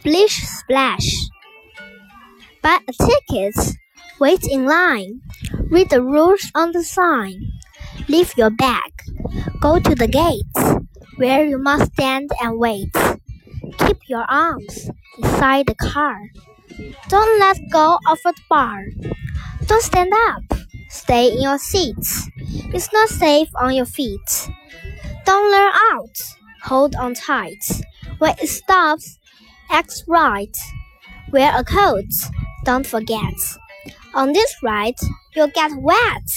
Splish splash. Buy a ticket. Wait in line. Read the rules on the sign. Leave your bag. Go to the gates, where you must stand and wait. Keep your arms inside the car. Don't let go of the bar. Don't stand up. Stay in your seats. It's not safe on your feet. Don't lean out. Hold on tight. When it stops, act right. Wear a coat. Don't forget. On this ride, you'll get wet.